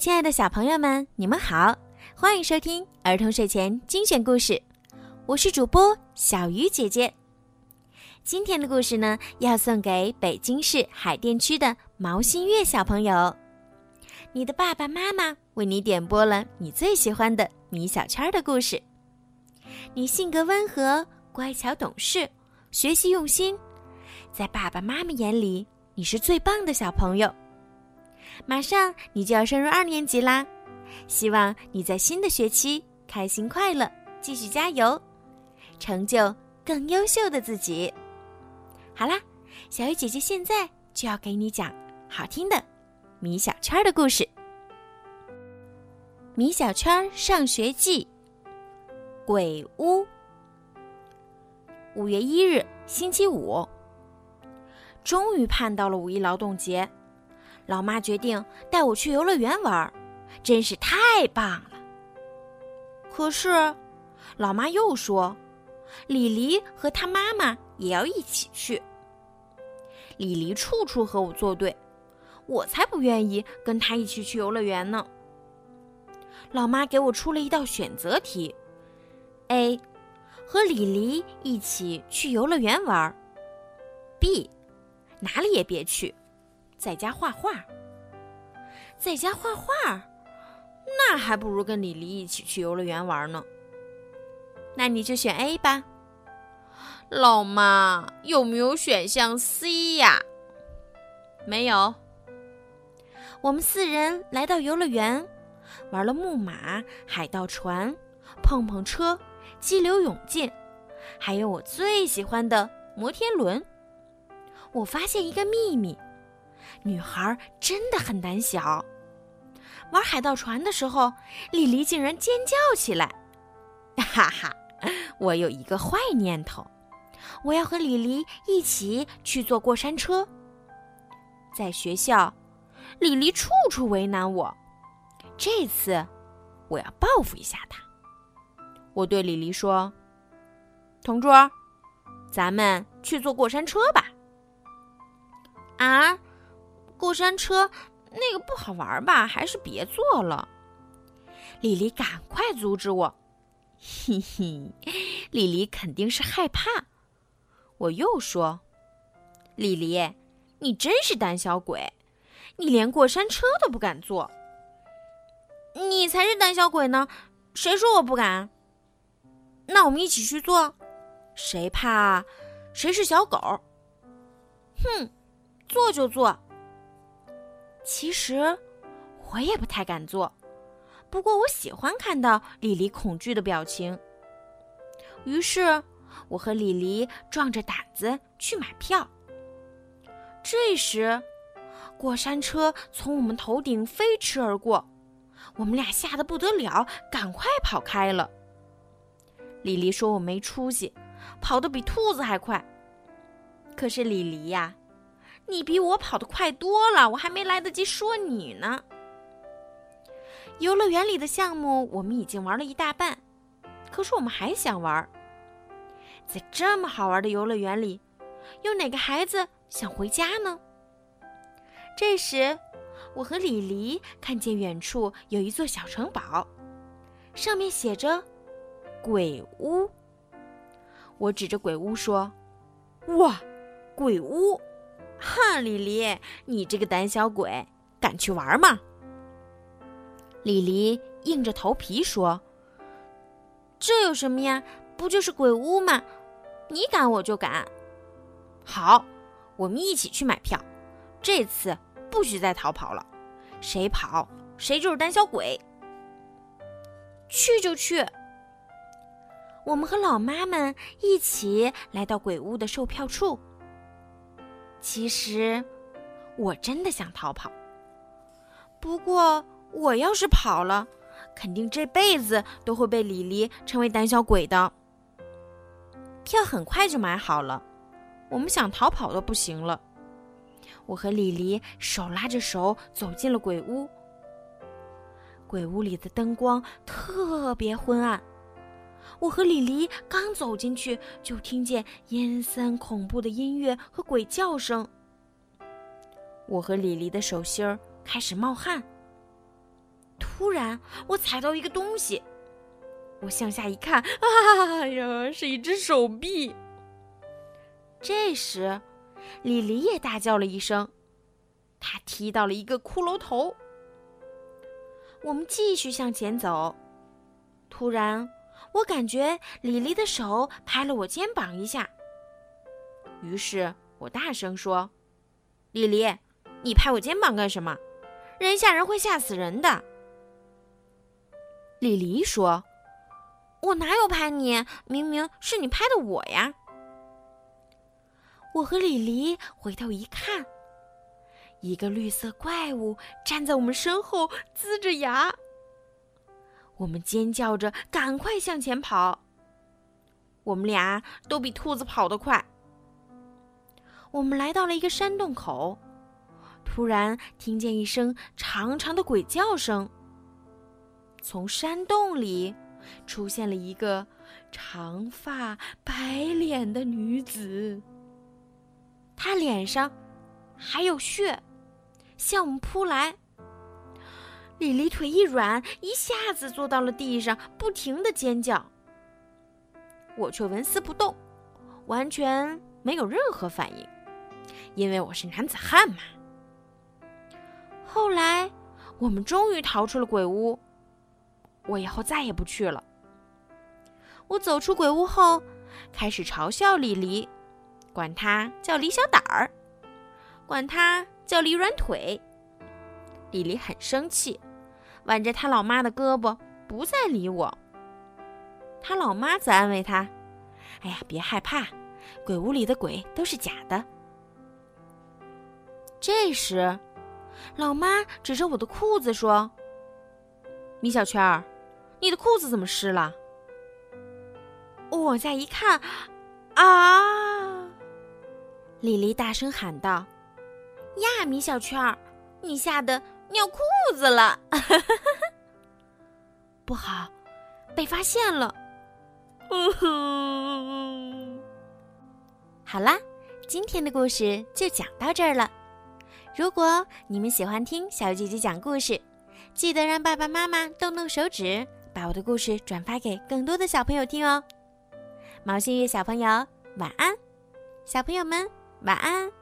亲爱的小朋友们，你们好，欢迎收听儿童睡前精选故事，我是主播小鱼姐姐。今天的故事呢，要送给北京市海淀区的毛新月小朋友。你的爸爸妈妈为你点播了你最喜欢的米小圈的故事。你性格温和、乖巧懂事、学习用心，在爸爸妈妈眼里，你是最棒的小朋友。马上你就要升入二年级啦，希望你在新的学期开心快乐，继续加油，成就更优秀的自己。好啦，小鱼姐姐现在就要给你讲好听的米小圈的故事，《米小圈上学记》。鬼屋。五月一日，星期五，终于盼到了五一劳动节。老妈决定带我去游乐园玩，真是太棒了。可是，老妈又说，李黎和她妈妈也要一起去。李黎处处和我作对，我才不愿意跟她一起去游乐园呢。老妈给我出了一道选择题：A，和李黎一起去游乐园玩；B，哪里也别去。在家画画，在家画画，那还不如跟李黎一起去游乐园玩呢。那你就选 A 吧。老妈，有没有选项 C 呀？没有。我们四人来到游乐园，玩了木马、海盗船、碰碰车、激流勇进，还有我最喜欢的摩天轮。我发现一个秘密。女孩真的很胆小。玩海盗船的时候，李黎竟然尖叫起来。哈哈，我有一个坏念头，我要和李黎一起去坐过山车。在学校，李黎处处为难我。这次，我要报复一下他。我对李黎说：“同桌，咱们去坐过山车吧。”啊？过山车那个不好玩吧？还是别坐了。李黎赶快阻止我。嘿嘿，李黎肯定是害怕。我又说：“李黎，你真是胆小鬼，你连过山车都不敢坐。你才是胆小鬼呢！谁说我不敢？那我们一起去做，谁怕谁是小狗。哼，坐就坐。”其实，我也不太敢做，不过我喜欢看到李黎恐惧的表情。于是，我和李黎壮着胆子去买票。这时，过山车从我们头顶飞驰而过，我们俩吓得不得了，赶快跑开了。李黎说我没出息，跑得比兔子还快。可是李黎呀。你比我跑得快多了，我还没来得及说你呢。游乐园里的项目我们已经玩了一大半，可是我们还想玩。在这么好玩的游乐园里，有哪个孩子想回家呢？这时，我和李黎看见远处有一座小城堡，上面写着“鬼屋”。我指着鬼屋说：“哇，鬼屋！”哈，李黎，你这个胆小鬼，敢去玩吗？李黎硬着头皮说：“这有什么呀？不就是鬼屋吗？你敢我就敢。好，我们一起去买票，这次不许再逃跑了，谁跑谁就是胆小鬼。去就去。”我们和老妈们一起来到鬼屋的售票处。其实，我真的想逃跑。不过，我要是跑了，肯定这辈子都会被李黎称为胆小鬼的。票很快就买好了，我们想逃跑都不行了。我和李黎手拉着手走进了鬼屋。鬼屋里的灯光特别昏暗。我和李黎刚走进去，就听见阴森恐怖的音乐和鬼叫声。我和李黎的手心儿开始冒汗。突然，我踩到一个东西，我向下一看，哎呀，是一只手臂。这时，李黎也大叫了一声，他踢到了一个骷髅头。我们继续向前走，突然，我感觉李黎的手拍了我肩膀一下，于是我大声说：“李黎，你拍我肩膀干什么？人吓人会吓死人的。”李黎说：“我哪有拍你？明明是你拍的我呀！”我和李黎回头一看，一个绿色怪物站在我们身后，呲着牙。我们尖叫着，赶快向前跑。我们俩都比兔子跑得快。我们来到了一个山洞口，突然听见一声长长的鬼叫声。从山洞里出现了一个长发白脸的女子。她脸上还有血，向我们扑来。李黎腿一软，一下子坐到了地上，不停的尖叫。我却纹丝不动，完全没有任何反应，因为我是男子汉嘛。后来，我们终于逃出了鬼屋。我以后再也不去了。我走出鬼屋后，开始嘲笑李黎。管他叫李小胆儿，管他叫李软腿。李黎很生气，挽着他老妈的胳膊，不再理我。他老妈则安慰他：“哎呀，别害怕，鬼屋里的鬼都是假的。”这时，老妈指着我的裤子说：“米小圈儿，你的裤子怎么湿了？”我往下一看，啊！李黎大声喊道：“呀，米小圈儿，你吓得尿裤子了！不好，被发现了！”嗯哼。好啦，今天的故事就讲到这儿了。如果你们喜欢听小姐姐讲故事，记得让爸爸妈妈动动手指，把我的故事转发给更多的小朋友听哦。毛新月小朋友，晚安，小朋友们。晚安。